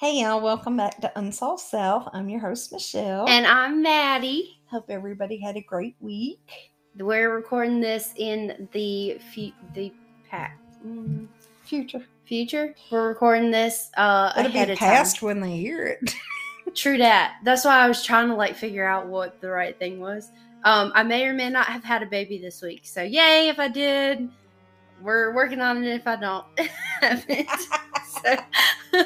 Hey y'all, welcome back to Unsolved Self. I'm your host, Michelle. And I'm Maddie. hope everybody had a great week. We're recording this in the fu- the pa- mm, Future. future. We're recording this uh It'll ahead be of past when they hear it. True that. That's why I was trying to like figure out what the right thing was. Um, I may or may not have had a baby this week. So yay if I did. We're working on it if I don't have it. so,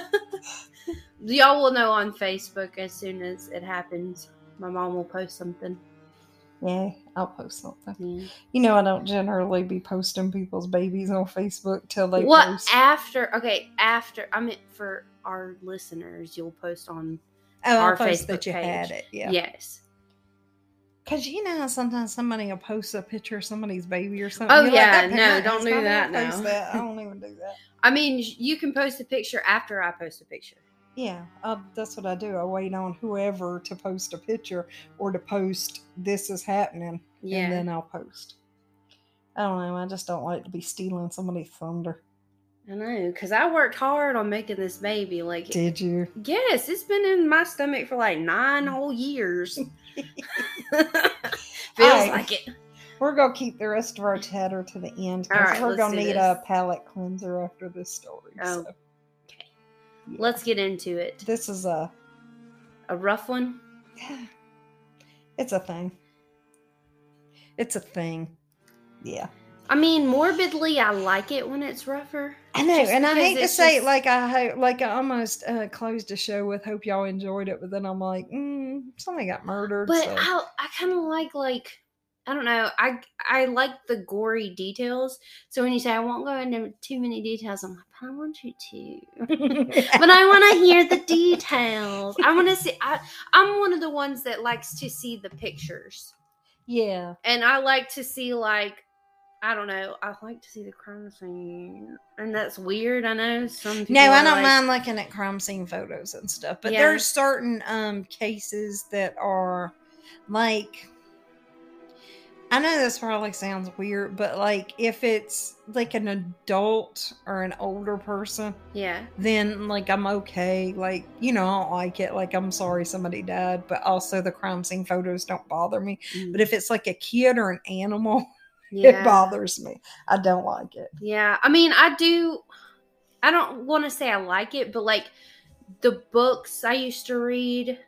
y'all will know on Facebook as soon as it happens. My mom will post something. yeah, I'll post something. Yeah. You know, I don't generally be posting people's babies on Facebook till they what post. after? Okay, after I mean for our listeners, you'll post on. oh, our post Facebook that you had it. Yeah. Yes. Because you know sometimes somebody will post a picture of somebody's baby or something. Oh, You're yeah, "That no, don't do that now." that. I don't even do that. I mean, you can post a picture after I post a picture. Yeah, that's what I do. I wait on whoever to post a picture or to post this is happening, Yeah. and then I'll post. I don't know. I just don't like to be stealing somebody's thunder. I know, because I worked hard on making this baby. Like, Did you? yes, it's been in my stomach for like nine mm. whole years. Feels Alright. like it. We're gonna keep the rest of our chatter to the end because Alright, we're gonna need this. a palate cleanser after this story. Oh, so. Yeah. Let's get into it. This is a. A rough one. Yeah. It's a thing. It's a thing. Yeah. I mean, morbidly, I like it when it's rougher. I know, and I hate to say it like I like I almost uh, closed a show with "Hope y'all enjoyed it," but then I'm like, mm, somebody got murdered. But so- I I kind of like like I don't know. I I like the gory details. So when you say I won't go into too many details, I'm like, but I want you to. but I want to hear the details. I want to see. I I'm one of the ones that likes to see the pictures, yeah, and I like to see like. I don't know. I like to see the crime scene, and that's weird. I know some. People no, I don't like- mind looking at crime scene photos and stuff, but Yeah. there's certain um cases that are like. I know this probably sounds weird, but like if it's like an adult or an older person, Yeah, then like I'm okay. Like, you know, I don't like it. Like I'm sorry somebody died, but also the crime scene photos don't bother me. But if it's like a kid or an animal, yeah. it bothers me. I don't like it. Yeah, I mean, I do. I don't want to say I like it, but like the books I used to read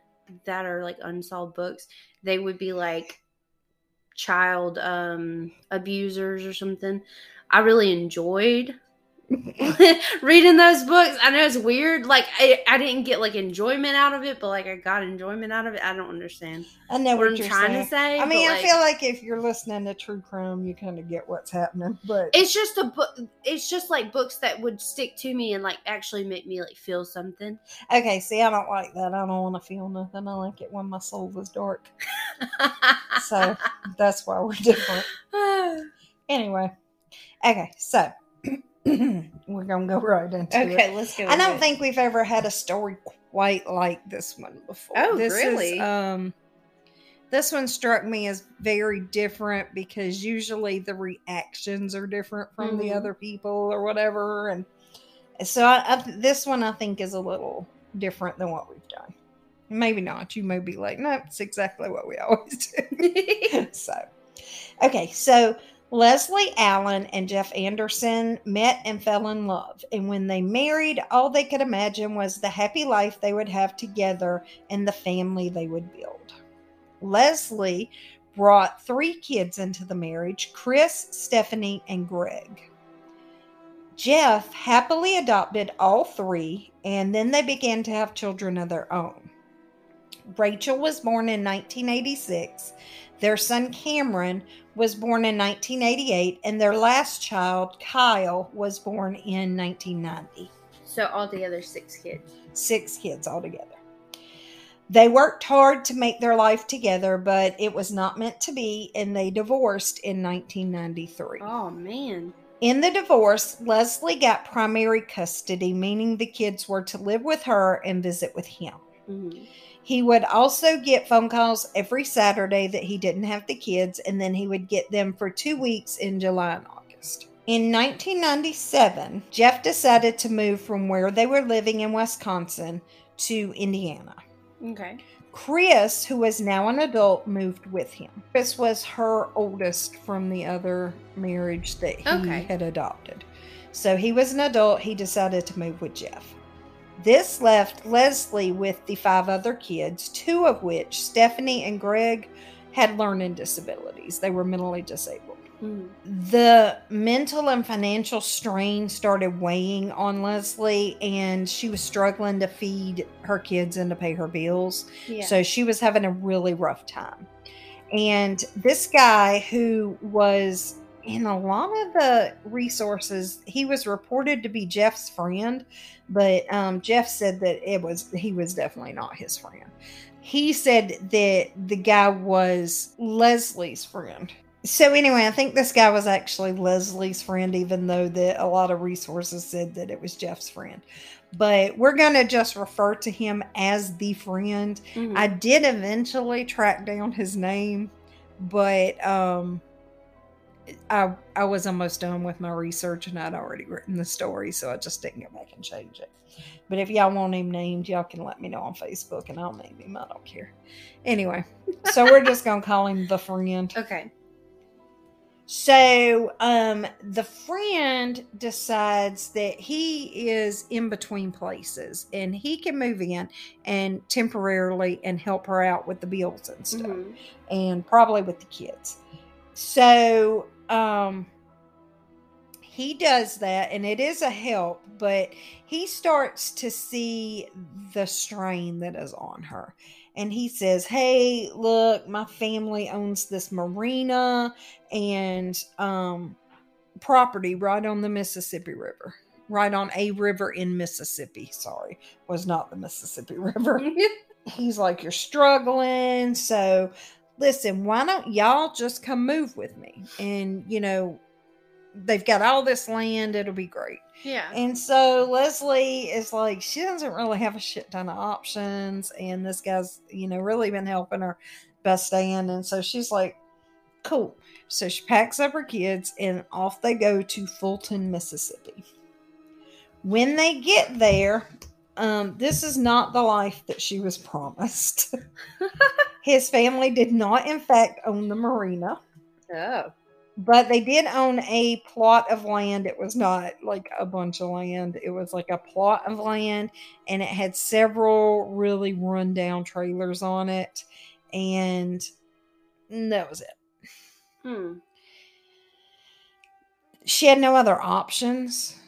that are like unsolved books, they would be like child um abusers or something. I really enjoyed reading those books. I know it's weird. Like I, I didn't get like enjoyment out of it, but like I got enjoyment out of it. I don't understand I know what what, I'm you're trying saying. to say. I mean, I like, feel like if you're listening to true crime, you kind of get what's happening. But it's just a book. It's just like books that would stick to me and like actually make me like feel something. okay, see, I don't like that. I don't want to feel nothing. I like it when my soul is dark. So that's why we're different. Anyway, okay, so we're gonna go right into it. okay, let's go. I don't think we've ever had a story quite like this one before. Oh, this really? Is, um, this one struck me as very different because usually the reactions are different from the Mhm. other people or whatever, and so I, I, this one I think is a little different than what we've done. Maybe not. You may be like, no, it's exactly what we always do. so, okay, so Lesley Allen and Jeff Anderson met and fell in love. And when they married, all they could imagine was the happy life they would have together and the family they would build. Lesley brought three kids into the marriage Chris, Stephanie, and Greg. Jeff happily adopted all three, and then they began to have children of their own. Rachel was born in 1986. Their son Cameron was born in 1988, and their last child, Kyle, was born in 1990. so altogether six kids. Six kids altogether. They worked hard to make their life together, but it was not meant to be, and they divorced in 1993. Oh man. In the divorce, Lesley got primary custody, meaning the kids were to live with her and visit with him. Mhm. He would also get phone calls every Saturday that he didn't have the kids, and then he would get them for two weeks in July and August. In 1997, Jeff decided to move from where they were living in Wisconsin to Indiana. Okay. Chris, who is now an adult, moved with him. Chris was her oldest from the other marriage that he Okay. had adopted. So he was an adult. He decided to move with Jeff. This left Lesley with the five other kids, two of which, Stephanie and Greg, had learning disabilities. They were mentally disabled Mm. the mental and financial strain started weighing on Lesley, and she was struggling to feed her kids and to pay her bills. Yeah. So she was having a really rough time. And this guy, who was in a lot of the resources, he was reported to be Jeff's friend, but um, Jeff said that it was he was definitely not his friend. He said that the guy was Lesley's friend. So anyway, I think this guy was actually Lesley's friend, even though that a lot of resources said that it was Jeff's friend. But we're gonna just refer to him as the friend. Mhm. I did eventually track down his name, but um I I was almost done with my research and I'd already written the story, so I just didn't go back and change it. But if y'all want him named, y'all can let me know on Facebook and I'll name him. I don't care. Anyway, so we're just gonna call him the friend. okay. So, um, the friend decides that he is in between places and he can move in and temporarily and help her out with the bills and stuff Mhm. and probably with the kids. So, um, he does that and it is a help, but he starts to see the strain that is on her. And he says, Hey, look, my family owns this marina and um, property right on the Mississippi River, right on a river in Mississippi. Sorry, was not the Mississippi River he's like, You're struggling. So listen, why don't y'all just come move with me? And, you know, they've got all this land. It'll be great. yeah. And so Lesley is like, she doesn't really have a shit ton of options. And this guy's, you know, really been helping her best stand. And so she's like, cool. So she packs up her kids and off they go to Fulton, Mississippi. When they get there, um, this is not the life that she was promised. His family did not, in fact, own the marina oh. but they did own a plot of land. It was not like a bunch of land, it was like a plot of land, and it had several really rundown trailers on it. And that was it. Hmm. She had no other options.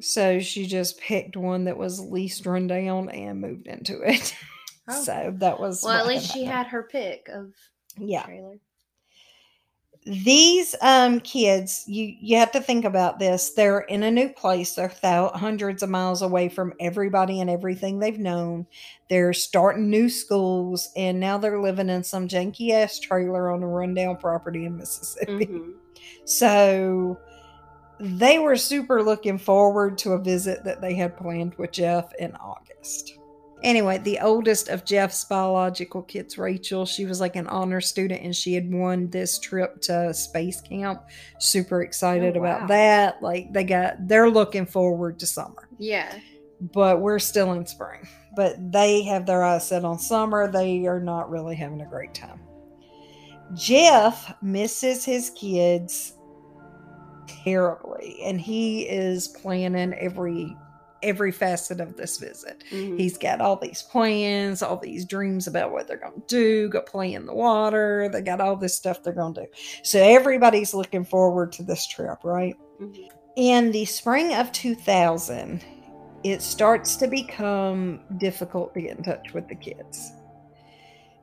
So she just picked one that was least rundown and moved into it. Oh. So that was Well, at least she had her pick of yeah. trailer. these um kids you you have to think about this they're in a new place they're thou- hundreds of miles away from everybody and everything they've known they're starting new schools and now they're living in some janky ass trailer on a rundown property in mississippi Mhm. so they were super looking forward to a visit that they had planned with jeff in august Anyway, the oldest of Jeff's biological kids, Rachel, she was like an honor student and she had won this trip to space camp. Super excited Oh, wow. about that. Like they got they're looking forward to summer. Yeah. But we're still in spring. But they have their eyes set on summer. They are not really having a great time. Jeff misses his kids terribly and he is planning every every facet of this visit. Mhm. He's got all these plans, all these dreams about what they're going to do, go play in the water. They got all this stuff they're going to do. So everybody's looking forward to this trip, right? Mhm. In the spring of 2000, it starts to become difficult to get in touch with the kids.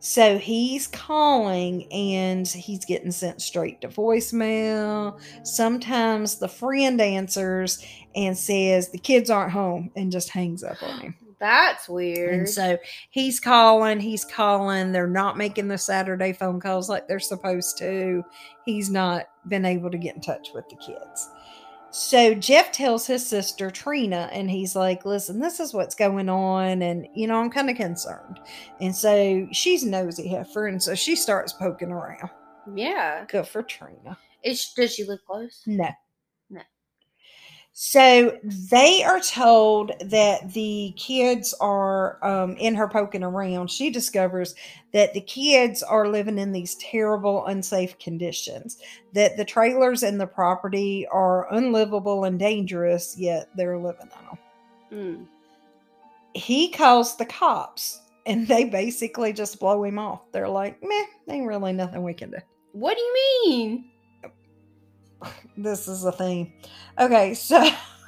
So he's calling and he's getting sent straight to voicemail. Sometimes the friend answers and says the kids aren't home and just hangs up on him. That's weird. And so he's calling, he's calling. They're not making the Saturday phone calls like they're supposed to. He's not been able to get in touch with the kids. So Jeff tells his sister Trina, and he's like, Listen, this is what's going on. And, you know, I'm kind of concerned. And so she's nosy heifer. And so she starts poking around. yeah. Good for Trina. Is does she live close? No, So they are told that the kids are um, in her poking around. She discovers that the kids are living in these terrible, unsafe conditions, that the trailers and the property are unlivable and dangerous, yet they're living in them. Mm. He calls the cops and they basically just blow him off. They're like, meh, ain't really nothing we can do. What do you mean? This is a theme. Okay, so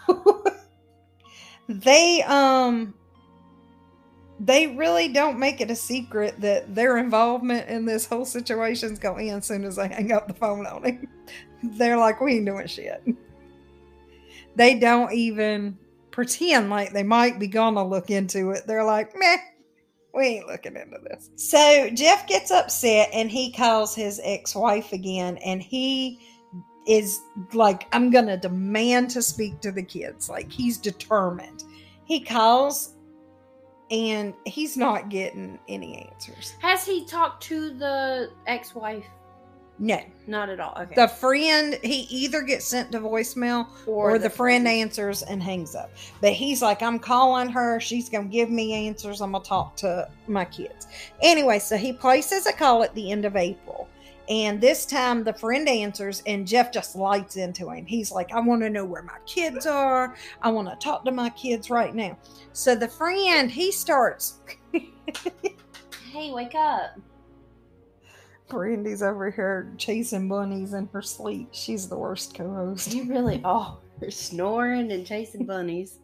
they um they really don't make it a secret that their involvement in this whole situation is going to end as soon as they hang up the phone on him. They're like, we ain't doing shit. They don't even pretend like they might be gonna look into it. They're like, meh, we ain't looking into this. So Jeff gets upset and he calls his ex-wife again and he is like, I'm gonna demand to speak to the kids. Like he's determined. He calls and he's not getting any answers. Has he talked to the ex-wife? No. Not at all. Okay. The friend, he either gets sent to voicemail or, the, friend answers and hangs up. But he's like, I'm calling her. She's going to give me answers. I'm going to talk to my kids. Anyway, so he places a call at the end of April. And this time the friend answers, and Jeff just lights into him. He's like, I want to know where my kids are. I want to talk to my kids right now. So the friend, he starts. hey, wake up. Brandy's over here chasing bunnies in her sleep. She's the worst co host. You really are. Snoring and chasing bunnies.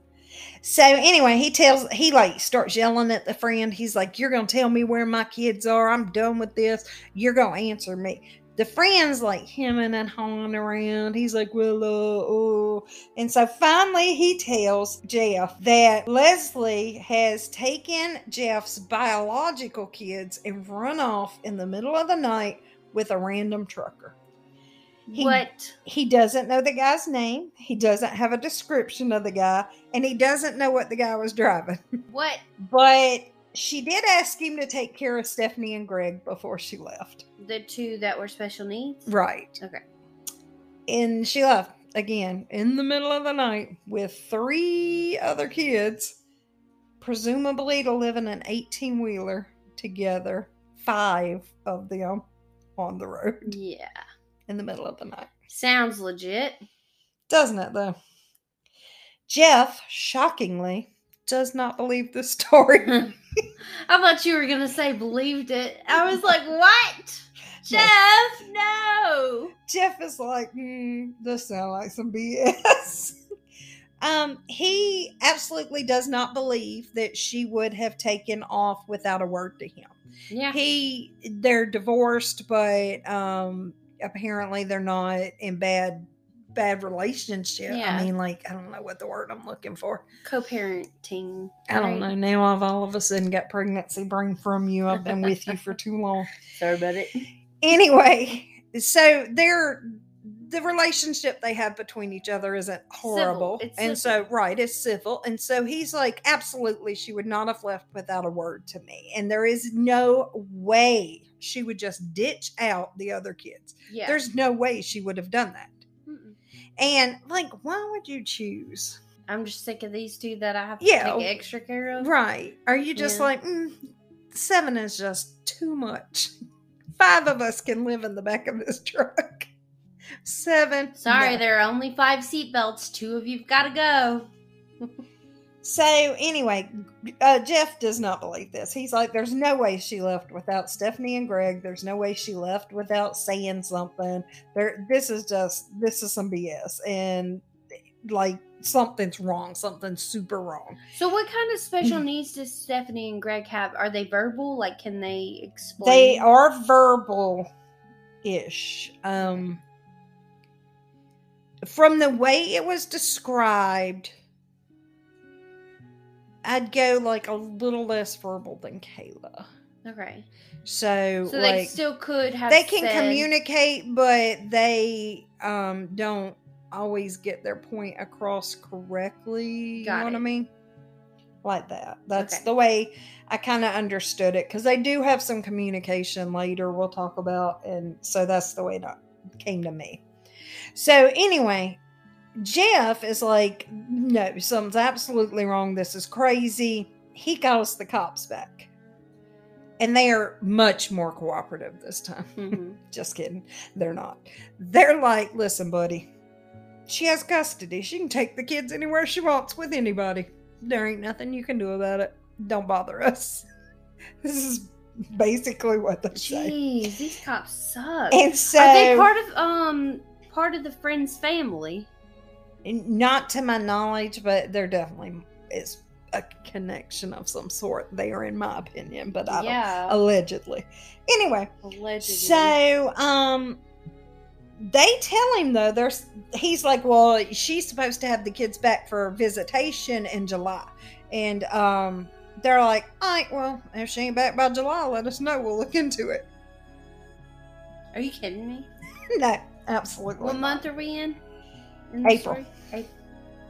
So anyway, he tells he like starts yelling at the friend. He's like, "You're gonna tell me where my kids are. I'm done with this. You're gonna answer me." The friend's like hemming and hawing around. He's like, "Well, uh, oh," and so finally he tells Jeff that Lesley has taken Jeff's biological kids and run off in the middle of the night with a random trucker. He, what? He doesn't know the guy's name. He doesn't have a description of the guy, and he doesn't know what the guy was driving. What? But she did ask him to take care of Stephanie and Greg before she left. The two that were special needs? Right. Okay. And she left again in the middle of the night with three other kids, presumably to live in an 18 wheeler together, five of them on the road Yeah. In the middle of the night. Sounds legit. Doesn't it, though? Jeff, shockingly, does not believe the story. I thought you were gonna say believed it. I was like, what? Jeff, no. Jeff is like, hmm, this sounds like some BS. um, he absolutely does not believe that she would have taken off without a word to him. Yeah. He, they're divorced, but um, apparently they're not in bad bad relationship. Yeah. I mean, like, I don't know what the word I'm looking for. Co-parenting. I don't right? know. Now I've all of a sudden got pregnancy brain from you. I've been with you for too long. Sorry about it. Anyway, so they're the relationship they have between each other isn't horrible. It's and so right, it's civil. And so he's like, absolutely, she would not have left without a word to me. And there is no way she would just ditch out the other kids. Yeah. There's no way she would have done that. Mm-mm. And like, why would you choose? I'm just sick of these two that I have to Yeah. take extra care of. Right. Are you just Yeah. like, mm, seven is just too much? Five of us can live in the back of this truck. Seven. Sorry, there are only five seatbelts. Two of you've got to go. So, anyway, uh, Jeff does not believe this. He's like, there's no way she left without Stephanie and Greg. There's no way she left without saying something. There, this is just, this is some BS. And like, something's wrong. Something's super wrong. So, what kind of special needs does Stephanie and Greg have? Are they verbal? Like, can they explain? They are verbal ish. Um, from the way it was described, I'd go like a little less verbal than Kayla. Okay. So, So they still could have. they can said- communicate, but they um, don't always get their point across correctly. you Got know what I mean? Like that. That's Okay. the way I kind of understood it because they do have some communication later. We'll talk about, and so that's the way that came to me. So anyway, Jeff is like, no, something's absolutely wrong. This is crazy. He calls the cops back. And they are much more cooperative this time. Mhm. Just kidding. They're not. They're like, listen, buddy, she has custody. She can take the kids anywhere she wants with anybody. There ain't nothing you can do about it. Don't bother us. This is basically what they say. Jeez, these cops suck. And so, Are they part of um part of the friend's family? not to my knowledge, but there definitely is a connection of some sort there, in my opinion. But I don't yeah, allegedly. Anyway, allegedly. so um, they tell him though. There's he's like, well, she's supposed to have the kids back for visitation in July, and um, they're like, all right, well, if she ain't back by July, let us know. We'll look into it. Are you kidding me? No, absolutely. What month are we in? in April. April.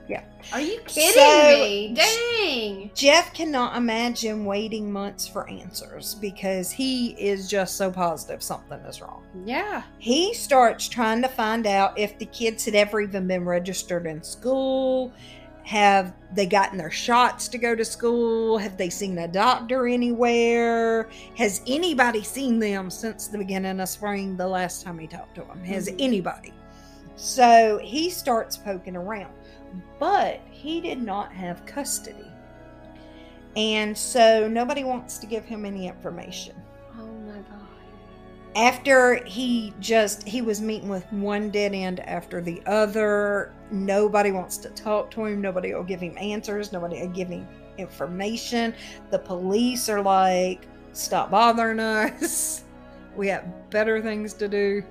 Yeah. Are you kidding So- me? Dang. Jeff cannot imagine waiting months for answers because he is just so positive something is wrong. Yeah. He starts trying to find out if the kids had ever even been registered in school. Have they gotten their shots to go to school? Have they seen a doctor anywhere? Has anybody seen them since the beginning of spring, the last time he talked to them? Has Mhm. anybody? So he starts poking around, but he did not have custody. And so nobody wants to give him any information. After he just he was meeting with one dead end after the other. Nobody wants to talk to him. Nobody will give him answers. Nobody will give him information. The police are like stop bothering us. We have better things to do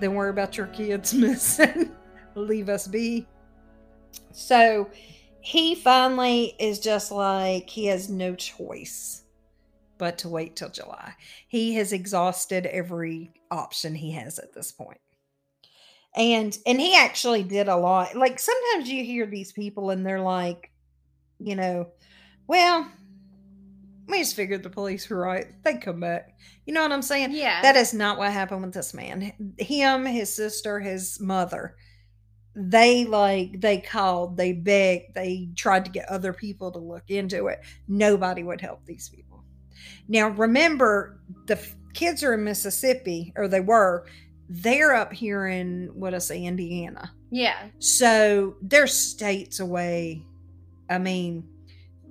than worry about your kids missing. Leave us be. So he finally is just like he has no choice but to wait till July. He has exhausted every option he has at this point. And and he actually did a lot. Like sometimes you hear these people and they're like, you know, well, we just figured the police were right. They'd come back. You know what I'm saying? Yeah. That is not what happened with this man. Him, his sister, his mother, they like they called, they begged, they tried to get other people to look into it. Nobody would help these people. Now remember, the f- kids are in Mississippi, or they were. They're up here in what I say, Indiana. yeah. So they're states away. I mean,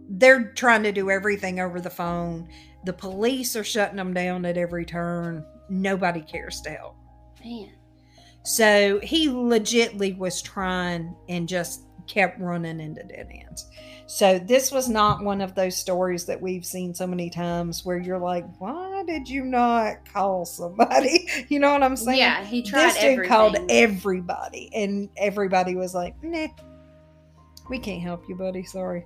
they're trying to do everything over the phone. The police are shutting them down at every turn. Nobody cares to help. Man. So he legitly was trying and just kept running into dead ends. So this was not one of those stories that we've seen so many times where you're like, why did you not call somebody? You know what I'm saying? Yeah, he tried this dude everything. called everybody, and everybody was like, "Nah, we can't help you, buddy. Sorry."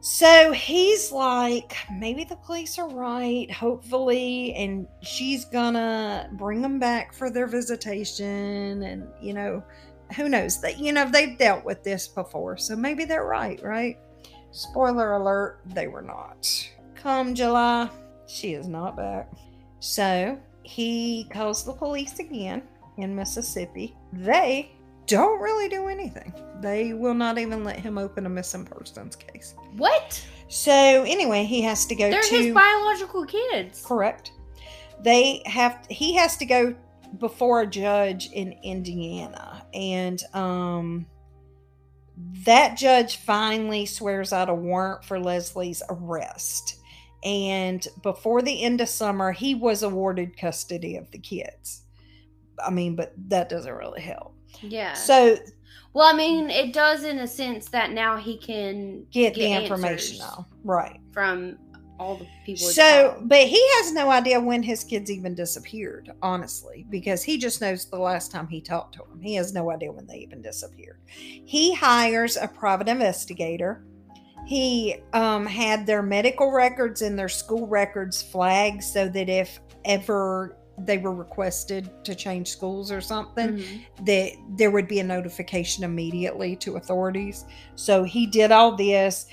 So he's like, maybe the police are right, hopefully, and she's gonna bring them back for their visitation, and you know, who knows? That you know they've dealt with this before, so maybe they're right, right? Spoiler alert: they were not. Come July, she is not back. So he calls the police again in Mississippi. They don't really do anything. They will not even let him open a missing persons case. What? So anyway, he has to go They're to his biological kids. correct. They have he has to go before a judge in Indiana and um that judge finally swears out a warrant for Lesley's arrest. And before the end of summer, he was awarded custody of the kids. I mean, but that doesn't really help. Yeah. So well, I mean, it does in a sense that now he can get, the information now. Right. from all the people. So, but he has no idea when his kids even disappeared, honestly, because he just knows the last time he talked to them. He has no idea when they even disappeared. He hires a private investigator. He um, had their medical records and their school records flagged so that if ever they were requested to change schools or something, Mhm. that there would be a notification immediately to authorities. So he did all this.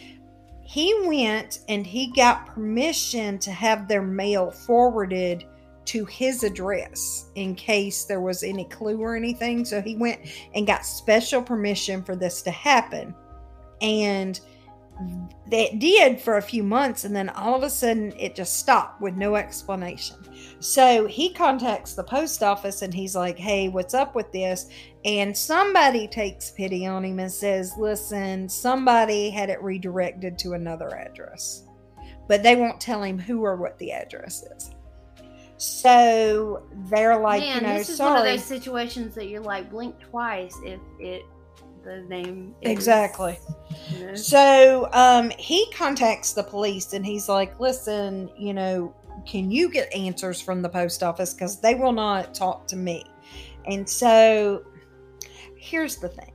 He went and he got permission to have their mail forwarded to his address in case there was any clue or anything. So he went and got special permission for this to happen. And that did for a few months and then all of a sudden it just stopped with no explanation so he contacts the post office and he's like hey what's up with this and somebody takes pity on him and says listen somebody had it redirected to another address but they won't tell him who or what the address is so they're like Man, you know this is sorry one of those situations that you're like blink twice if it the name is, Exactly. you know. So um, he contacts the police and he's like, listen, you know, can you get answers from the post office? Because they will not talk to me. And so here's the thing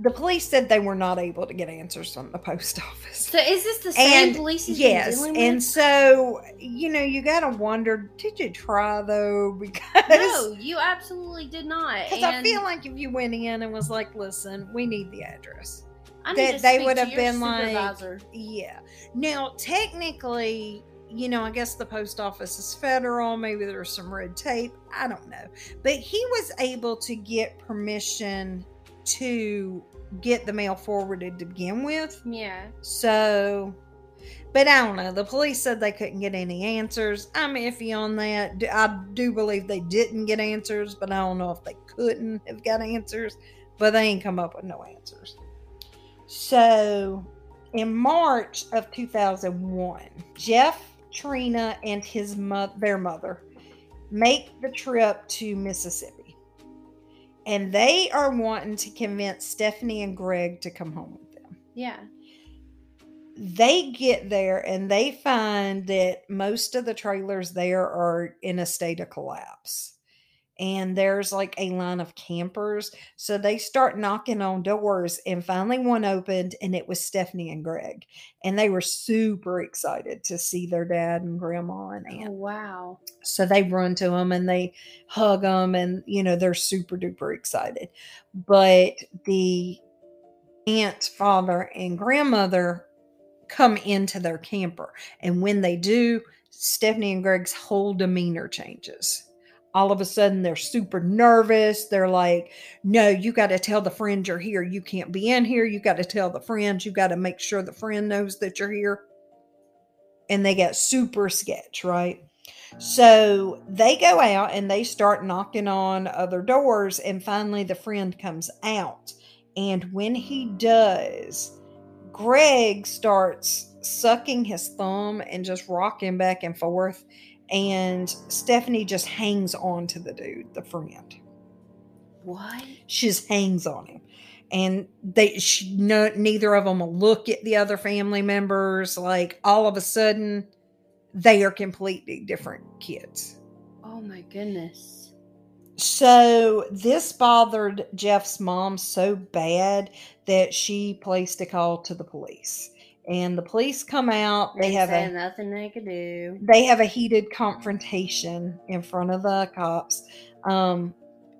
the police said they were not able to get answers from the post office. So is this the same And police yes, and so you know, you gotta wonder, did you try though? Because No, you absolutely did not. because I feel like if you went in and was like, listen, we need the address. I that they would have been like- Yeah. Now, technically, you know, I guess the post office is federal. Maybe there's some red tape. I don't know. But he was able to get permission to get the mail forwarded to begin with. Yeah. So, but I don't know. The police said they couldn't get any answers. I'm iffy on that. I do believe they didn't get answers, but I don't know if they couldn't have got answers. But they ain't come up with no answers. So, in March of 2001, Jeff, Trina, and his mo- their mother make the trip to Mississippi. And they are wanting to convince Stephanie and Greg to come home with them Yeah. they get there and they find that most of the trailers there are in a state of collapse and there's like a line of campers so they start knocking on doors and finally one opened and it was stephanie and greg and they were super excited to see their dad and grandma and oh, aunt. Oh wow. so they run to them and they hug them and you know they're super duper excited. But the aunt's father and grandmother come into their camper and when they do stephanie and greg's whole demeanor changes all of a sudden they're super nervous. They're like no you got to tell the friend you're here. You can't be in here. You got to tell the friends. You got to make sure the friend knows that you're here. And they get super sketch right? So they go out and they start knocking on other doors, and finally the friend comes out. And when he does, Greg starts sucking his thumb and just rocking back and forth. And Stephanie just hangs on to the dude, the friend. What? She just hangs on him. And they, she, no, neither of them will look at the other family members. Like all of a sudden, they are completely different kids. Oh my goodness. So this bothered Jeff's mom so bad that she placed a call to the police. And the police come out. They They have a nothing they could do. they have a heated confrontation in front of the cops. Um,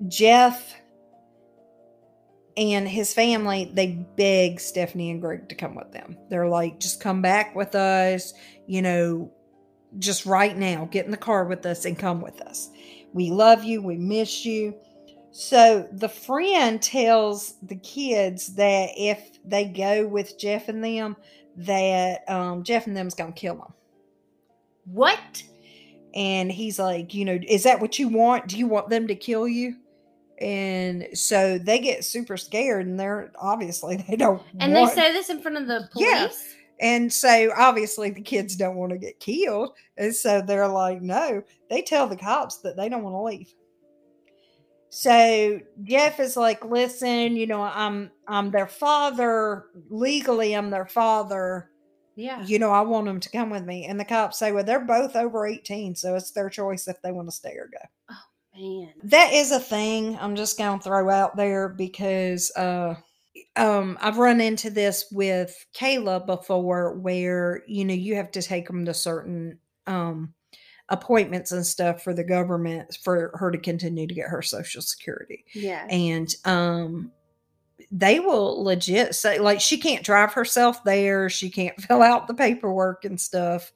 Jeff and his family they beg Stephanie and Greg to come with them. They're like, just come back with us, you know, just right now, get in the car with us and come with us. We love you, we miss you. So the friend tells the kids that if they go with Jeff and them, that um, Jeff and them's gonna kill them. What? And he's like, you know, is that what you want? Do you want them to kill you? And so they get super scared, and they're obviously they don't. And want- they say this in front of the police? Yeah. and so obviously the kids don't want to get killed, and so they're like, no. They tell the cops that they don't want to leave. So Jeff is like, listen, you know, I'm I'm their father legally. I'm their father Yeah. you know, I want them to come with me. And the cops say, well, they're both over 18, so it's their choice if they want to stay or go. Oh man. That is a thing I'm just going to throw out there because uh, um, I've run into this with Kayla before where, you know, you have to take them to certain um, appointments and stuff for the government for her to continue to get her Social Security Yeah. and um they will legit say like she can't drive herself there she can't fill out the paperwork and stuff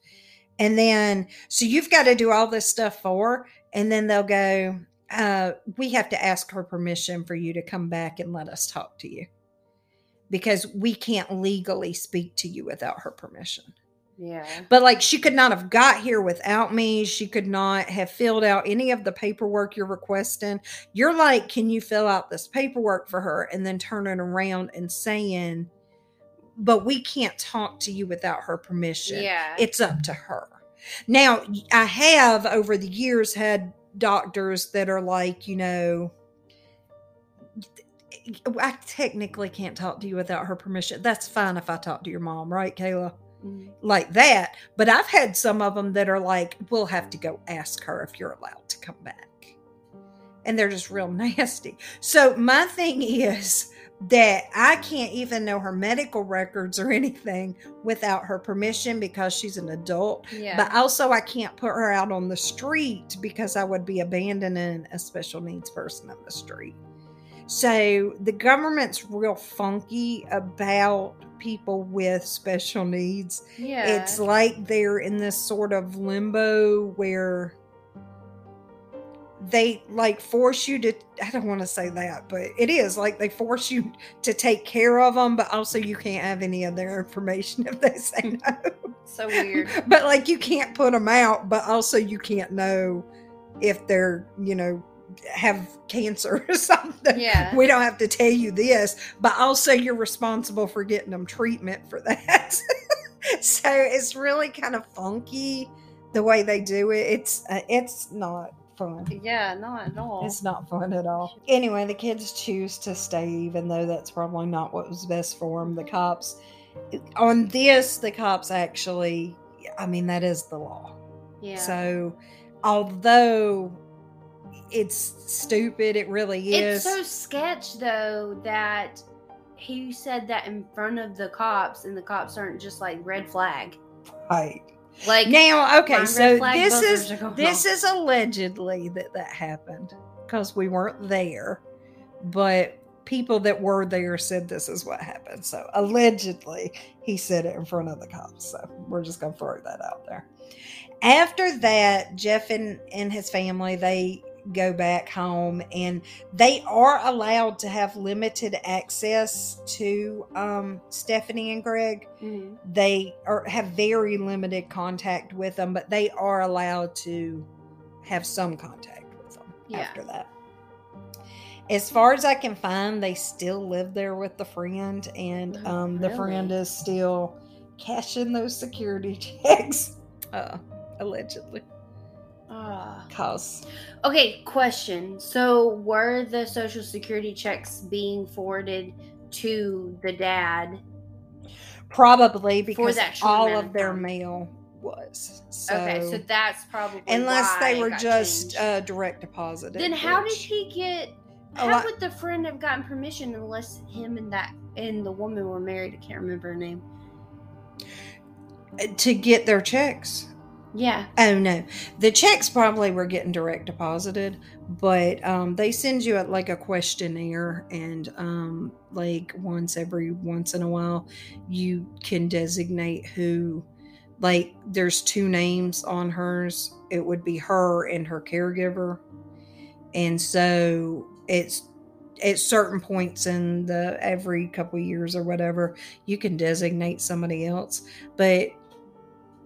And then, so you've got to do all this stuff for, her, and then they'll go, uh, we have to ask her permission for you to come back and let us talk to you because we can't legally speak to you without her permission. Yeah. But like she could not have got here without me. She could not have filled out any of the paperwork you're requesting. You're like, can you fill out this paperwork for her and then turn it around and saying, but we can't talk to you without her permission. Yeah. It's up to her. Now, I have over the years had doctors that are like, you know, I technically can't talk to you without her permission. That's fine if I talk to your mom, right, Kayla? Mhm. Like that. But I've had some of them that are like, we'll have to go ask her if you're allowed to come back. And they're just real nasty. So my thing is that I can't even know her medical records or anything without her permission because she's an adult. Yeah. But also, I can't put her out on the street because I would be abandoning a special needs person on the street. So the government's real funky about people with special needs. yeah. It's like they're in this sort of limbo where they like force you to I don't want to say that, but it is like they force you to take care of them, but also you can't have any of their information if they say hmm. no. so weird. but like you can't put them out, but also you can't know if they're, you know, have cancer or something. Yeah. We don't have to tell you this, but also you're responsible for getting them treatment for that. so it's really kind of funky the way they do it. It's uh, it's not fun. Yeah, not at all. It's not fun at all. Anyway, the kids choose to stay, even though that's probably not what was best for them. The cops, on this, the cops actually, I mean, that is the law. yeah. So, although it's stupid, it really is. it's so sketch though that he said that in front of the cops and the cops aren't just like red flag. right. Like Now, okay, so this is this off. is allegedly that that happened because we weren't there, but people that were there said this is what happened. So allegedly, he said it in front of the cops. So we're just gonna throw that out there. After that, Jeff and, and his family they go back home and they are allowed to have limited access to um, Stephanie and Greg Mhm. they are have very limited contact with them, but they are allowed to have some contact with them Yeah. after that. As far as I can find, they still live there with the friend, and Oh, um, the friend is still cashing those security checks, uh, allegedly. Ah. Cause Okay, question. So were the social security checks being forwarded to the dad? probably because all of their time. mail was so. okay, so that's probably unless they were just uh, direct deposited. then how did he get? How lot- would the friend have gotten permission unless him and that and the woman were married? I can't remember her name. to get their checks. Yeah. Oh no, the checks probably were getting direct deposited, but um, they send you a, like a questionnaire, and um, like once every once in a while, you can designate who. Like, there's two names on hers. It would be her and her caregiver, and so it's at certain points in the every couple years or whatever, you can designate somebody else, but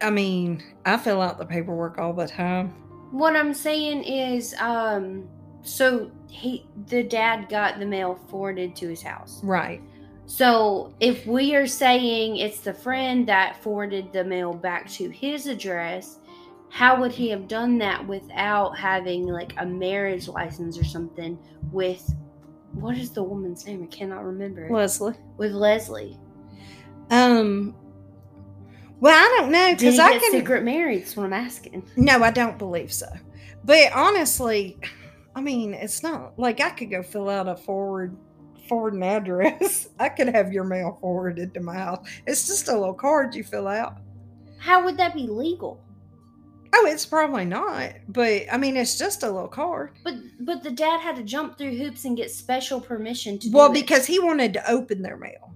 I mean, I fill out the paperwork all the time. What I'm saying is, um, so he the dad got the mail forwarded to his house. Right. So if we are saying it's the friend that forwarded the mail back to his address, how would he have done that without having like a marriage license or something with what is the woman's name? I cannot remember. it. Lesley. With Lesley. Um well, I don't know because I get can secret married? That's what I'm asking. No, I don't believe so. But honestly, I mean, it's not like I could go fill out a forward forward an address. I could have your mail forwarded to my house. It's just a little card you fill out. How would that be legal? Oh, it's probably not. But I mean, it's just a little card. But but the dad had to jump through hoops and get special permission to Well, do it. because he wanted to open their mail.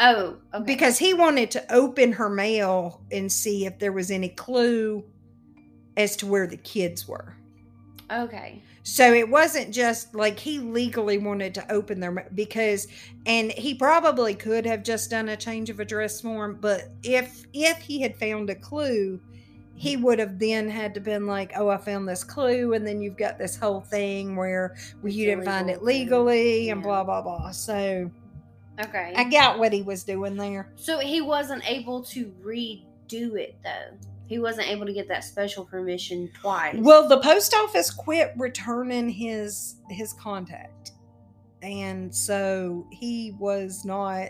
Oh, okay. because he wanted to open her mail and see if there was any clue as to where the kids were. okay. So it wasn't just like he legally wanted to open their ma- because and he probably could have just done a change of address form, but if if he had found a clue, he would have then had to been like, "Oh, I found this clue," and then you've got this whole thing where well, you didn't find it illegal to- legally and yeah. blah blah blah. So Okay. I got what he was doing there. so he wasn't able to redo it though. He wasn't able to get that special permission twice. Well, the post office quit returning his his contact. And so he was not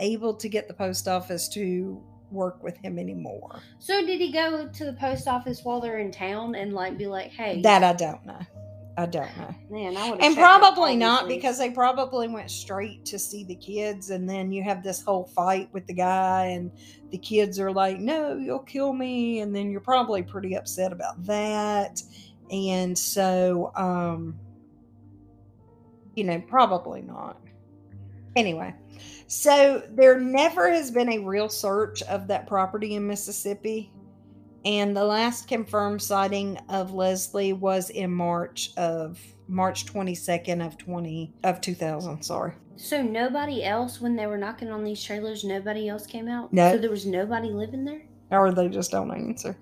able to get the post office to work with him anymore. So did he go to the post office while they're in town and like be like, "Hey, That I don't know. I don't know. man, I would." And probably not because they probably went straight to see the kids and then you have this whole fight with the guy and the kids are like, "No, you'll kill me." And then you're probably pretty upset about that. And so um you know, probably not. Anyway, so there never has been a real search of that property in Mississippi. And the last confirmed sighting of Lesley was in March of March 22nd of 20 of 2000, sorry. So nobody else, when they were knocking on these trailers, nobody else came out. No. So there was nobody living there. Or they just don't answer.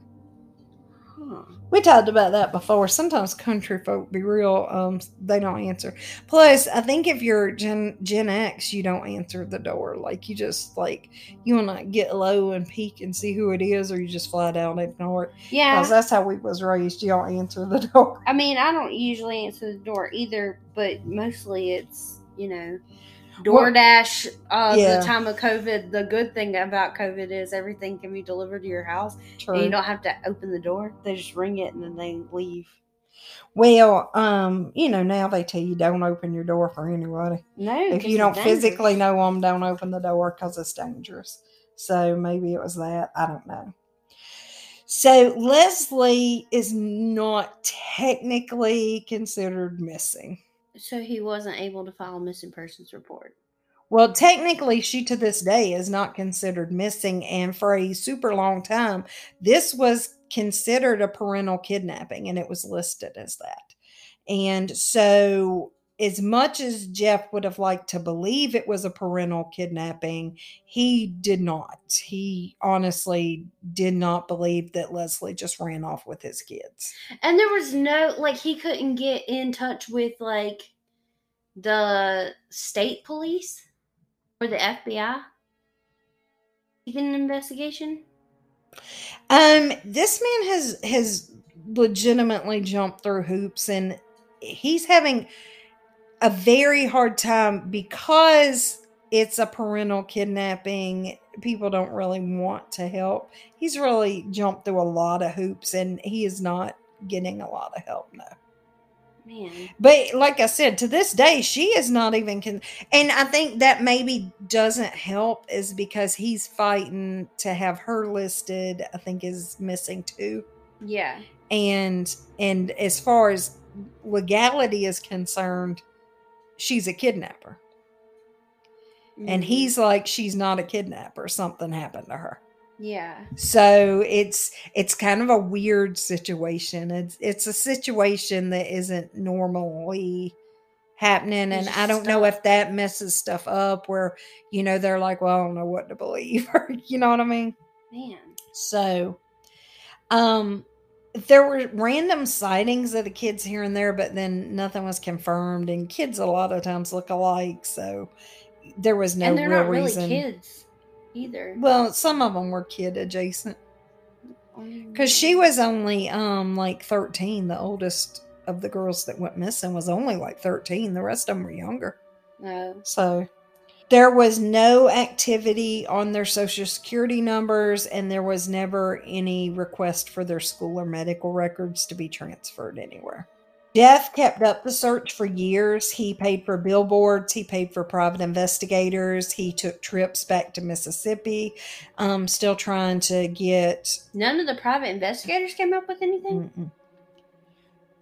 Huh. We talked about that before. Sometimes country folk be real, um, they don't answer. Plus, I think if you're Gen Gen X, you don't answer the door. Like you just like you wanna get low and peek and see who it is, or you just flat out ignore it. Yeah. Because that's how we was raised. You don't answer the door. I mean, I don't usually answer the door either, but mostly it's, you know, DoorDash. Uh, yeah. The time of COVID, the good thing about COVID is everything can be delivered to your house. True. And you don't have to open the door. They just ring it and then they leave. Well, um, you know, now they tell you don't open your door for anybody. No. if you don't dangerous. physically know them, don't open the door because it's dangerous. So maybe it was that. I don't know. So Lesley is not technically considered missing. So he wasn't able to file a missing persons report. Well, technically, she to this day is not considered missing. And for a super long time, this was considered a parental kidnapping and it was listed as that. And so, as much as Jeff would have liked to believe it was a parental kidnapping, he did not. He honestly did not believe that Lesley just ran off with his kids. And there was no like he couldn't get in touch with like the state police or the FBI. Even an investigation. Um, this man has has legitimately jumped through hoops, and he's having a very hard time because it's a parental kidnapping. People don't really want to help. He's really jumped through a lot of hoops, and he is not getting a lot of help now. Man. But like I said, to this day, she is not even con- and I think that maybe doesn't help is because he's fighting to have her listed, I think is missing too. Yeah. And and as far as legality is concerned, she's a kidnapper. And Mhm. he's like she's not a kidnapper, something happened to her. Yeah. So it's it's kind of a weird situation. It's it's a situation that isn't normally happening, and I don't know if that messes stuff up. Where you know they're like, well, I don't know what to believe, you know what I mean. Man. So, um, there were random sightings of the kids here and there, but then nothing was confirmed. And kids a lot of times look alike, so there was no and they're real not really reason. kids either. Well, some of them were kid adjacent. Because she was only um like 13. The oldest of the girls that went missing was only like 13. The rest of them were younger. No. So there was no activity on their social security numbers, and there was never any request for their school or medical records to be transferred anywhere. Jeff kept up the search for years. He paid for billboards, he paid for private investigators, he took trips back to Mississippi, um, still trying to get None of the private investigators came up with anything. Mm-mm.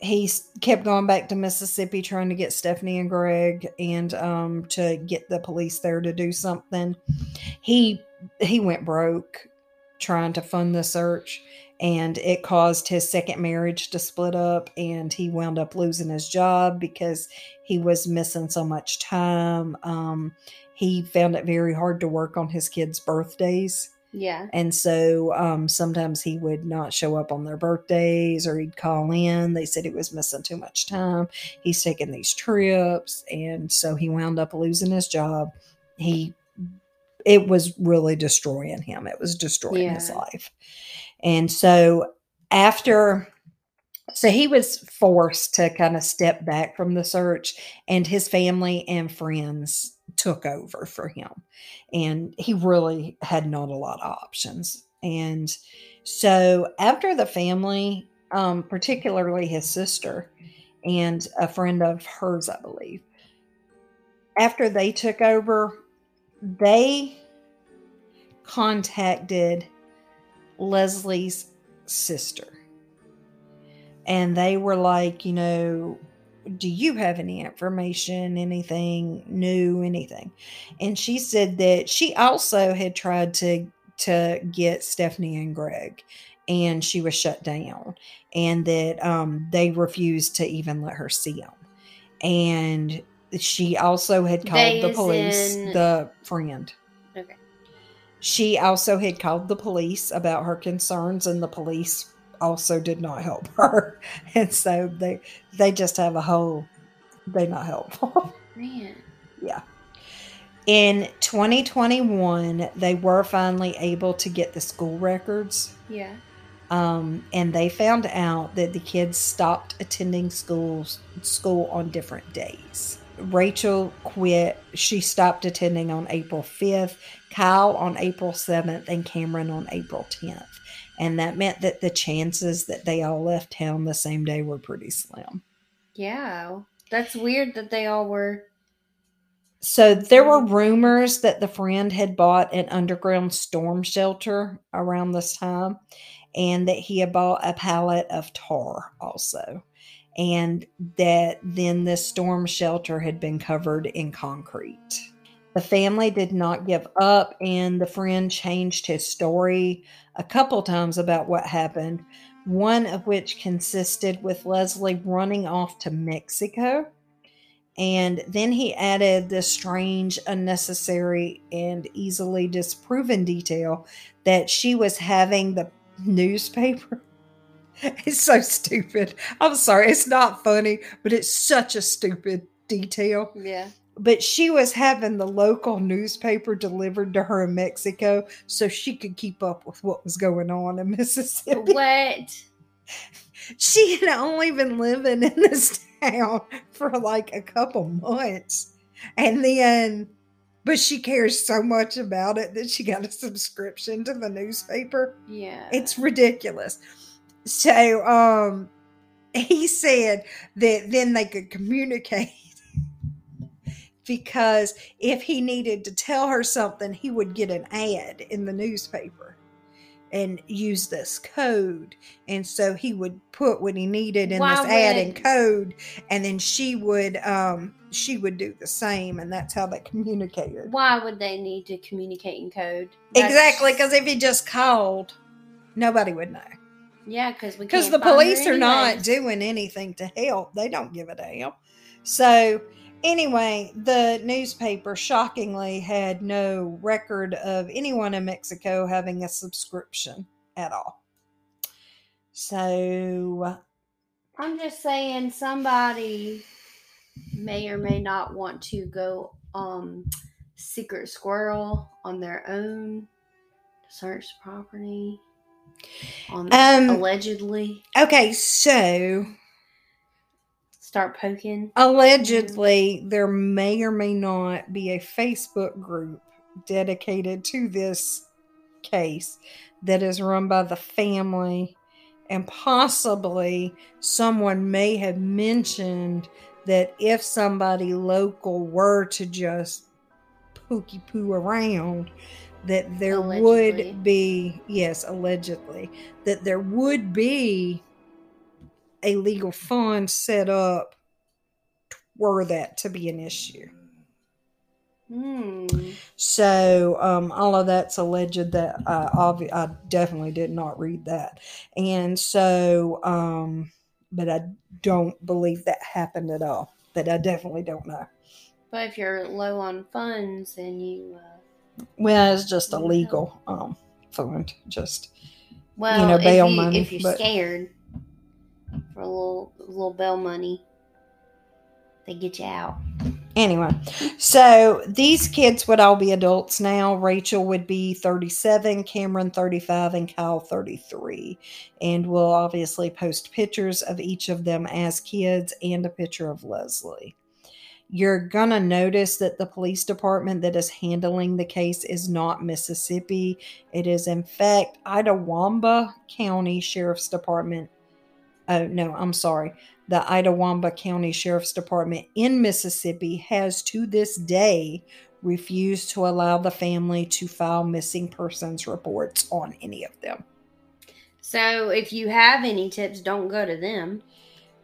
He kept going back to Mississippi trying to get Stephanie and Greg and um, to get the police there to do something. He he went broke trying to fund the search and it caused his second marriage to split up and he wound up losing his job because he was missing so much time. Um, he found it very hard to work on his kids' birthdays. Yeah. And so um, sometimes he would not show up on their birthdays or he'd call in. They said he was missing too much time. He's taking these trips. And so he wound up losing his job. He, it was really destroying him. It was destroying his life. And so after, so he was forced to kind of step back from the search, and his family and friends took over for him and he really had not a lot of options. And so after the family, um, particularly his sister and a friend of hers, I believe, after they took over, they contacted Lesley's sister. And they were like, you know, do you have any information, anything new, anything? And she said that she also had tried to to get Stephanie and Greg and she was shut down and that um they refused to even let her see them. And she also had called They the police, in- the friend. Okay. She also had called the police about her concerns and the police also did not help her. And so they they just have a whole they not helpful. Man. Yeah. In 2021, they were finally able to get the school records. Yeah. Um, and they found out that the kids stopped attending schools school on different days. Rachel quit. She stopped attending on April 5th, Kyle on April 7th, and Cameron on April 10th. And that meant that the chances that they all left town the same day were pretty slim. Yeah. That's weird that they all were. So there were rumors that the friend had bought an underground storm shelter around this time and that he had bought a pallet of tar also. And that then this storm shelter had been covered in concrete. The family did not give up, and the friend changed his story a couple times about what happened, one of which consisted with Lesley running off to Mexico. And then he added this strange, unnecessary, and easily disproven detail that she was having the newspaper. It's so stupid. I'm sorry, it's not funny, but it's such a stupid detail. Yeah. But she was having the local newspaper delivered to her in Mexico so she could keep up with what was going on in Mississippi What? she had only been living in this town for like a couple months and then but she cares so much about it that she got a subscription to the newspaper Yeah. it's ridiculous so um he said that then they could communicate because if he needed to tell her something he would get an ad in the newspaper and use this code. And so he would put what he needed in Why this ad and code and then she would um she would do the same and that's how they communicated. Why would they need to communicate in code? That's- exactly because if he just called nobody would know. Yeah, because we because the police are not doing anything to help. They don't give a damn. So anyway the newspaper shockingly had no record of anyone in mexico having a subscription at all. So I'm just saying somebody may or may not want to go um secret squirrel on their own search property on Um, allegedly. okay so start poking. allegedly there may or may not be a facebook group dedicated to this case that is run by the family and possibly someone may have mentioned that if somebody local were to just pooky poo around that there Allegedly. would be yes allegedly that there would be a legal fund set up were that to be an issue. Hmm. So um, all of that's alleged that uh, obvi- I definitely did not read that, and so um, but I don't believe that happened at all. But I definitely don't know. But if you're low on funds and you, uh, Well, it's just a legal um, fund, just well, know, if bail you money, if you're but- scared for a little little bail money, they get you out. Anyway, so these kids would all be adults now. Rachel would be 37, Cameron 35, and Kyle 33. And we'll obviously post pictures of each of them as kids and a picture of Lesley. You're going to notice that the police department that is handling the case is not Mississippi. It is, in fact, Itawamba County Sheriff's Department. Oh, no, I'm sorry the Itawamba County Sheriff's Department in Mississippi has to this day refused to allow the family to file missing persons reports on any of them. So if you have any tips, don't go to them.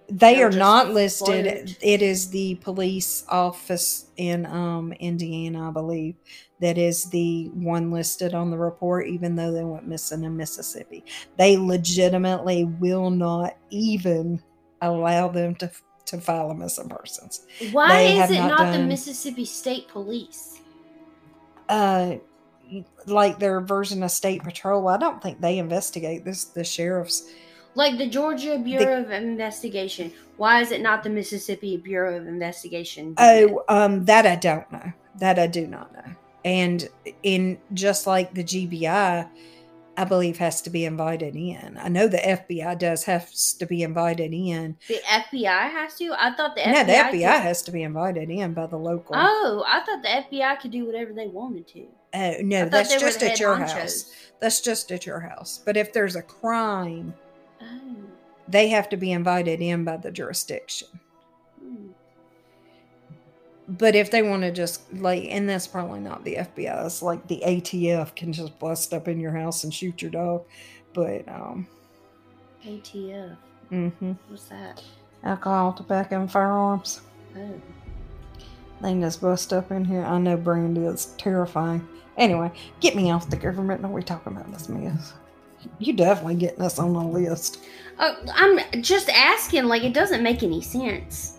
They They'll are not listed. It is the police office in um, Indiana, I believe, that is the one listed on the report, even though they went missing in Mississippi. They legitimately will not even allow them to to file a missing persons. Why They is it not not, the Mississippi State Police? uh like their version of state patrol i don't think they investigate this the sheriffs Like the Georgia Bureau of Investigation. Why is it not the Mississippi Bureau of Investigation? oh um that i don't know that i do not know and in just like the gbi i believe has to be invited in i know the fbi does have to be invited in the FBI has to. I thought the no FBI. the fbi could- has to be invited in by the local Oh, I thought the FBI could do whatever they wanted to. Uh, no that's just at your honchos. house that's just at your house but if there's a crime Oh. they have to be invited in by the jurisdiction. But if they want to just like, and that's probably not the FBI. It's like the ATF can just bust up in your house and shoot your dog. But um, ATF. Mm-hmm. What's that? alcohol, tobacco, and firearms. Oh. They can just bust up in here. I know Brandy is terrifying. Anyway, get me off the government. No, we talking about this mess. You definitely getting us on the list. Oh, I'm just asking. Like, it doesn't make any sense.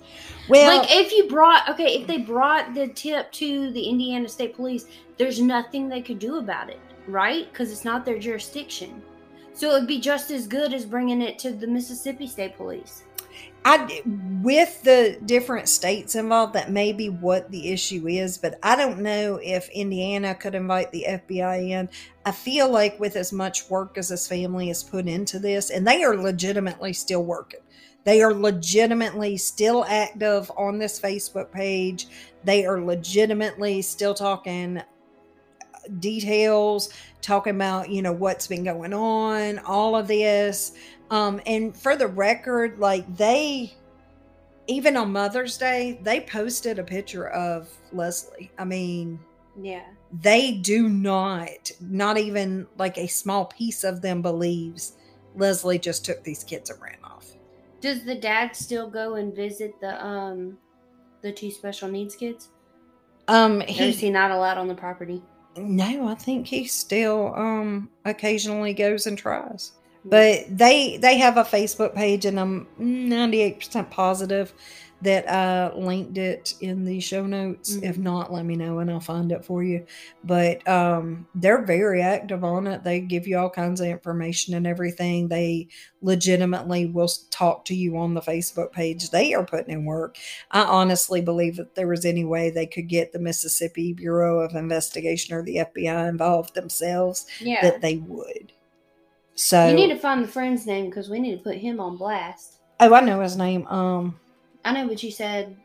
Well, like, if you brought, okay, if they brought the tip to the Indiana State Police, there's nothing they could do about it, right? Because it's not their jurisdiction. So it would be just as good as bringing it to the Mississippi State Police. I with the different states involved, that may be what the issue is, but I don't know if Indiana could invite the FBI in. I feel like with as much work as this family has put into this, and they are legitimately still working. They are legitimately still active on this Facebook page. They are legitimately still talking details, talking about, you know, what's been going on, all of this. Um, and for the record, like they, even on Mother's Day, they posted a picture of Lesley. I mean, Yeah. they do not, not even like a small piece of them believes Lesley just took these kids off. Does the dad still go and visit the um the two special needs kids? Um, Or is he, he not allowed on the property? no, I think he still, um, occasionally goes and tries. but they they have a facebook page and i'm 98% positive that i linked it in the show notes if Mhm. not let me know and i'll find it for you but um they're very active on it they give you all kinds of information and everything they legitimately will talk to you on the facebook page they are putting in work i honestly believe that there was any way they could get the mississippi bureau of investigation or the fbi involved themselves yeah. that they would so you need to find the friend's name because we need to put him on blast. Oh, I know his name. Um, I know what you said.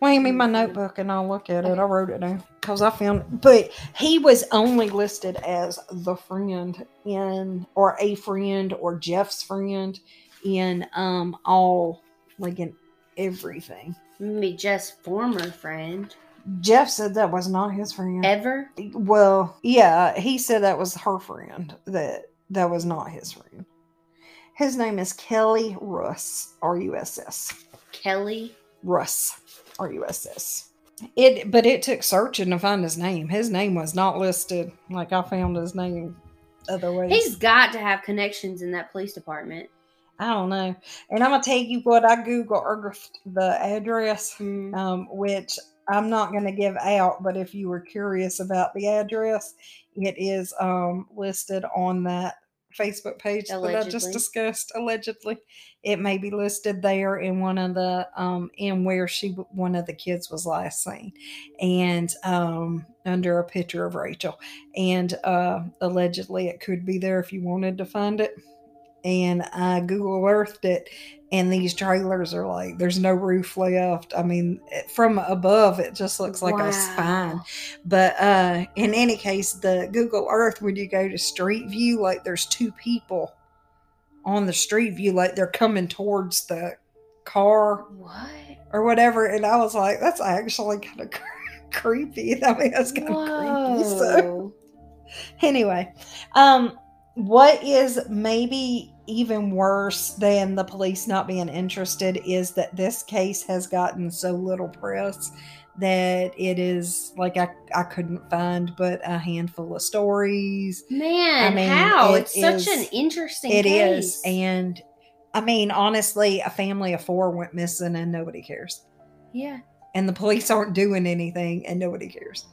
well, me my notebook and I'll look at it. I wrote it down because I found. But he was only listed as the friend in, or a friend, or Jeff's friend in um all like in everything. Maybe just former friend. Jeff said that was not his friend. Ever? Well, yeah, he said that was her friend. That that was not his friend. His name is Kelly Russ, R U S S. Kelly. Russ, R U S S. It, but it took searching to find his name. His name was not listed. Like I found his name other ways. He's got to have connections in that police department. I don't know. And I'm gonna tell you what I Google Earthed the address, Mm. um, which I'm not gonna give out, but if you were curious about the address, it is um listed on that Facebook page that I just discussed. Allegedly, it may be listed there in one of the um in where she one of the kids was last seen, and um under a picture of Rachel, and uh allegedly it could be there if you wanted to find it. And I Google Earthed it, and these trailers are like, there's no roof left. I mean, from above, it just looks like a spine. But uh, in any case, the Google Earth, when you go to Street View, like there's two people on the Street View, like they're coming towards the car What? or whatever. And I was like, that's actually kind of creepy. I mean, that's kind of creepy. So anyway um what is maybe even worse than the police not being interested is that this case has gotten so little press that it is like I, I couldn't find but a handful of stories Man, mean, how? it It's such an interesting It case. is, and i mean honestly a family of four went missing and nobody cares yeah. and the police aren't doing anything and nobody cares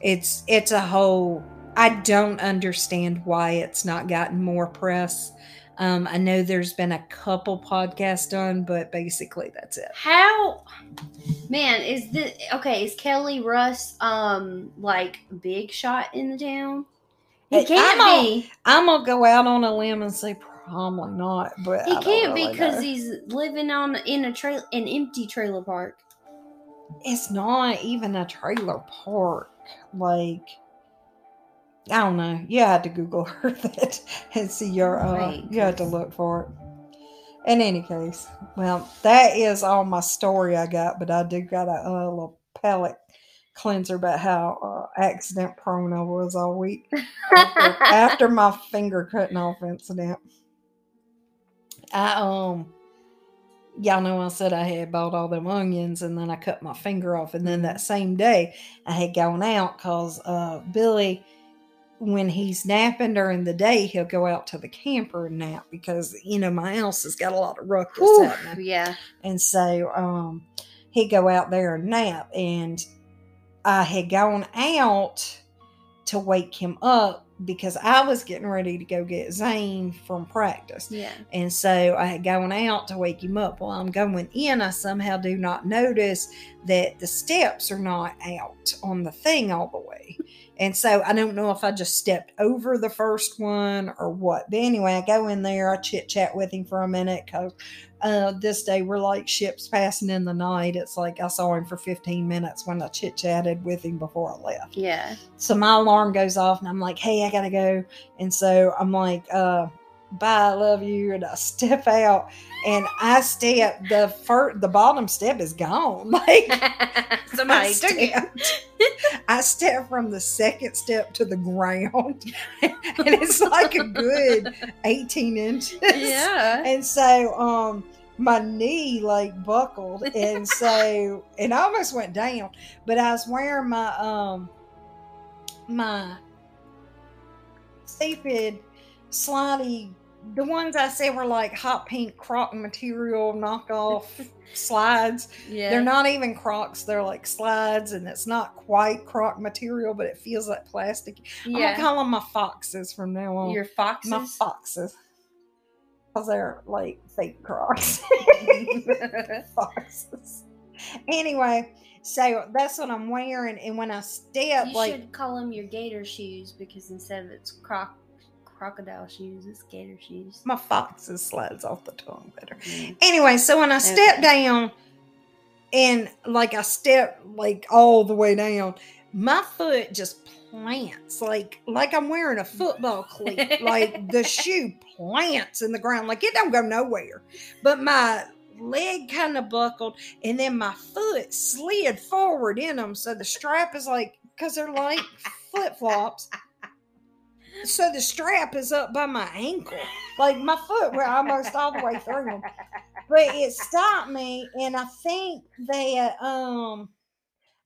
it's it's a whole i don't understand why it's not gotten more press um i know there's been a couple podcasts done but basically that's it How man is this okay, is Kelly Russ um like big shot in the town? He can't I'm be. i'm gonna go out on a limb and say probably not but He I can't be really because know. he's living on in a trail an empty trailer park. it's not even a trailer park like I don't know. You had to Google her that and see your. Uh, Right, you had to look for it. In any case, well, that is all my story I got. But I do got a, uh little palate cleanser about how uh, accident prone I was all week after, after my finger cutting off incident. I um, y'all know I said I had bought all them onions and then I cut my finger off, and then that same day I had gone out because uh, Billy, when he's napping during the day, he'll go out to the camper and nap because you know my house has got a lot of ruckus happening. yeah. And so um, he'd go out there and nap. And I had gone out to wake him up because I was getting ready to go get Zane from practice. Yeah. And so I had gone out to wake him up. While I'm going in, I somehow do not notice that the steps are not out on the thing all the way. And so I don't know if I just stepped over the first one or what. But anyway, I go in there, I chit chat with him for a minute because uh, this day we're like ships passing in the night. It's like I saw him for 15 minutes when I chit chatted with him before I left Yeah. so my alarm goes off and i'm like hey i gotta go and so i'm like uh bye i love you and i step out and i step the first the bottom step is gone like Somebody I stepped- I step from the second step to the ground, and it's like a good 18 inches. Yeah. And so, um, my knee like buckled, and so it almost went down. But I was wearing my um my stupid slidey, the ones I said were like hot pink croc material knockoff slides. Yeah. They're not even crocs; they're like slides, and it's not quite croc material, but it feels like plastic. I'm gonna call them my foxes from now on. Your foxes. my foxes, because they're like fake crocs. foxes. Anyway, so that's what I'm wearing, and when I step, you like should call them your gator shoes because instead of it's croc crocodile shoes, it's gator shoes. my foxes slides off the tongue better. Yeah. Anyway, so when I step down, and like I step like all the way down, my foot just plants like like I'm wearing a football cleat. like the shoe plants in the ground, like it don't go nowhere. But my leg kind of buckled, and then my foot slid forward in them, so the strap is like because they're like flip flops. So the strap is up by my ankle, like my foot were almost all the way through them. But it stopped me, and I think that um,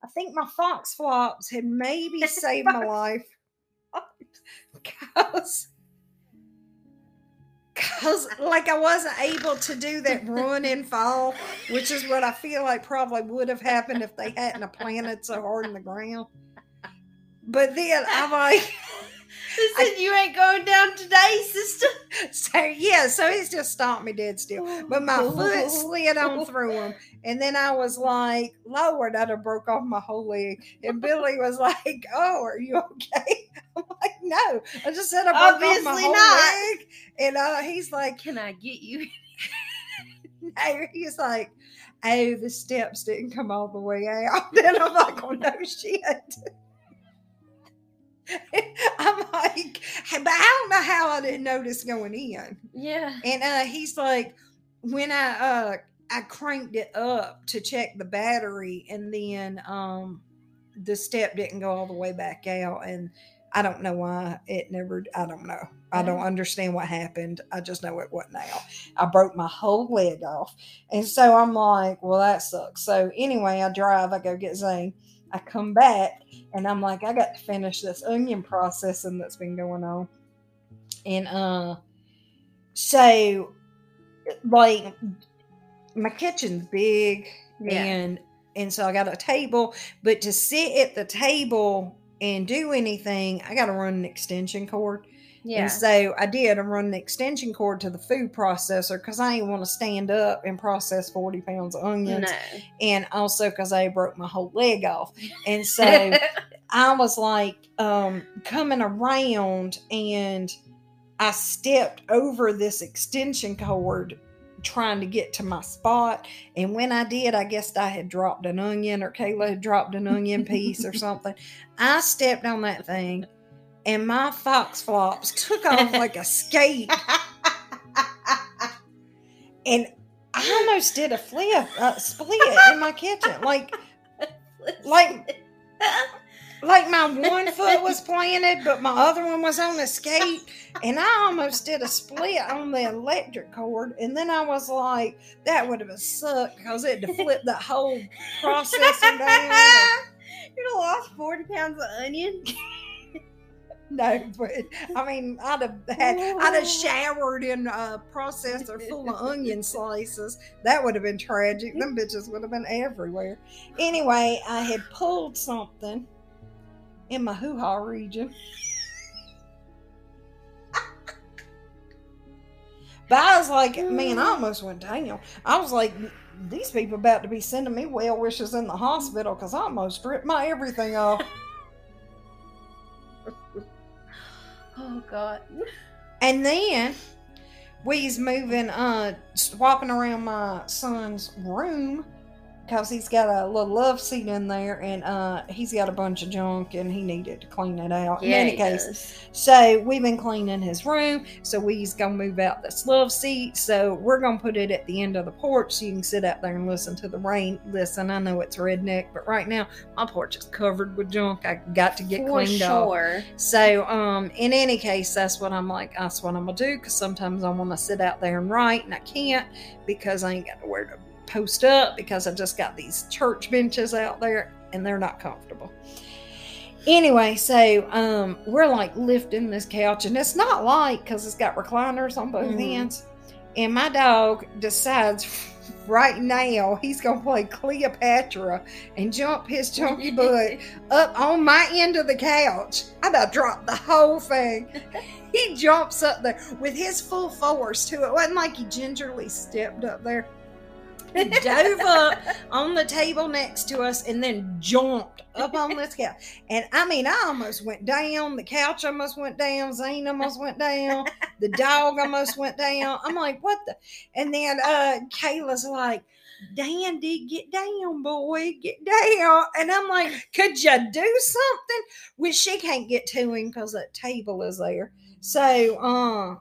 I think my fox flops had maybe saved my life because because like I wasn't able to do that run and fall, which is what I feel like probably would have happened if they hadn't planted so hard in the ground. But then I'm like, Listen, you ain't going down today, sister. so yeah, so it's just stopped me dead still. But my foot slid on through him, and then I was like, Lord, I'd have broke off my whole leg. And Billy was like, Oh, are you okay? I'm like, No, I just said I broke off my whole not. leg. And uh, he's like, Can I get you? No, he's like, Oh, the steps didn't come all the way out. Then I'm like, Oh no shit. I'm like, but I don't know how I didn't notice going in. Yeah. And uh, he's like, when I uh I cranked it up to check the battery, and then um the step didn't go all the way back out, and I don't know why it never. I don't know. I don't understand what happened. I just know it wasn't out. I broke my whole leg off, and so I'm like, well, that sucks. So anyway, I drive. I go get Zane. I come back, and I'm like, I got to finish this onion processing that's been going on, and uh, so like my kitchen's big Yeah. and and so I got a table, but to sit at the table and do anything, I got to run an extension cord. Yeah. And so I did. I run an extension cord to the food processor because I didn't want to stand up and process 40 pounds of onions. no. And also because I broke my whole leg off. And so I was like um, coming around and I stepped over this extension cord trying to get to my spot. And when I did, I guess I had dropped an onion or Kayla had dropped an onion piece or something. I stepped on that thing and my fox flops took off like a skate. And I almost did a flip, uh, split in my kitchen. Like, like like my one foot was planted, but my other one was on a skate, and I almost did a split on the electric cord. And then I was like, that would have sucked because it had to flip that whole processor down. you lost 40 pounds of onion. No, but I mean, I'd have had, I'd have showered in a processor full of onion slices. That would have been tragic. Them bitches would have been everywhere. Anyway, I had pulled something in my hoo ha region. But I was like, man, I almost went down. I was like, these people about to be sending me well wishes in the hospital because I almost ripped my everything off. Oh, God. And then we's moving, uh, swapping around my son's room because he's got a little love seat in there and uh, he's got a bunch of junk and he needed to clean it out. in any case, does. so we've been cleaning his room. So we's gonna move out this love seat. So we're gonna put it at the end of the porch so you can sit out there and listen to the rain. Listen, I know it's redneck, but right now my porch is covered with junk. I got to get For cleaned off. sure. So, um, in any case, that's what I'm like. That's what I'm gonna do because sometimes I want to sit out there and write, and I can't because I ain't got nowhere to post up because I just got these church benches out there and they're not comfortable. Anyway, so um, we're like lifting this couch, and it's not light because it's got recliners on both Mhm. ends. And my dog decides right now he's gonna play Cleopatra and jump his chunky butt up on my end of the couch. I about dropped the whole thing. He jumps up there with his full force to it. It wasn't like he gingerly stepped up there. Dove up on the table next to us and then jumped up on this couch. And I mean, I almost went down. The couch almost went down. Zane almost went down. The dog almost went down. I'm like, what the? And then uh Kayla's like, Dandy, get down, boy, get down. And I'm like, could you do something? Which she can't get to him because that table is there. So, uh,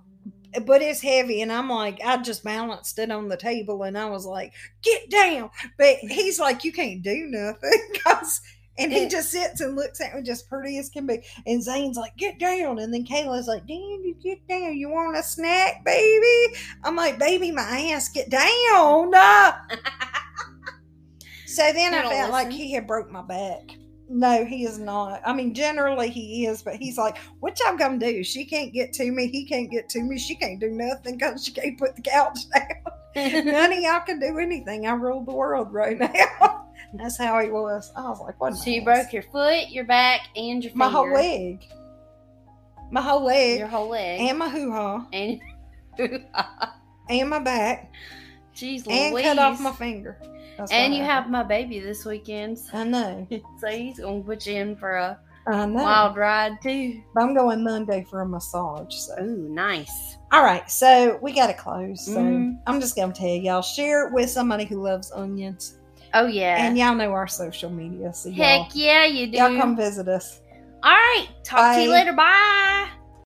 but it's heavy, and I'm like, I just balanced it on the table, and I was like, get down. But he's like, you can't do nothing because. And he just sits and looks at me just pretty as can be. And Zane's like, get down. And then Kayla's like, Danny, get down. You want a snack, baby? I'm like, baby, my ass, get down. so then I felt like he had broke my back. No, he is not. I mean, generally he is, but he's like, what y'all gonna do? She can't get to me. He can't get to me. She can't do nothing because she can't put the couch down. None of y'all can do anything. I rule the world right now. That's how he was. I was like, what? so you broke your foot, your back, and your my whole leg, my whole leg, Your whole leg. and my hoo ha, And, and my back, Jeez and Louise. cut off my finger. That's And you have my baby this weekend. I know. So he's gonna put you in for a wild ride too. But I'm going Monday for a massage. So. Ooh, nice. All right, so we got to close. So Mhm. I'm just going to tell y'all share it with somebody who loves onions. Oh yeah. And y'all know our social media. So Heck yeah, you do. y'all come visit us. All right. Talk to you later. Bye.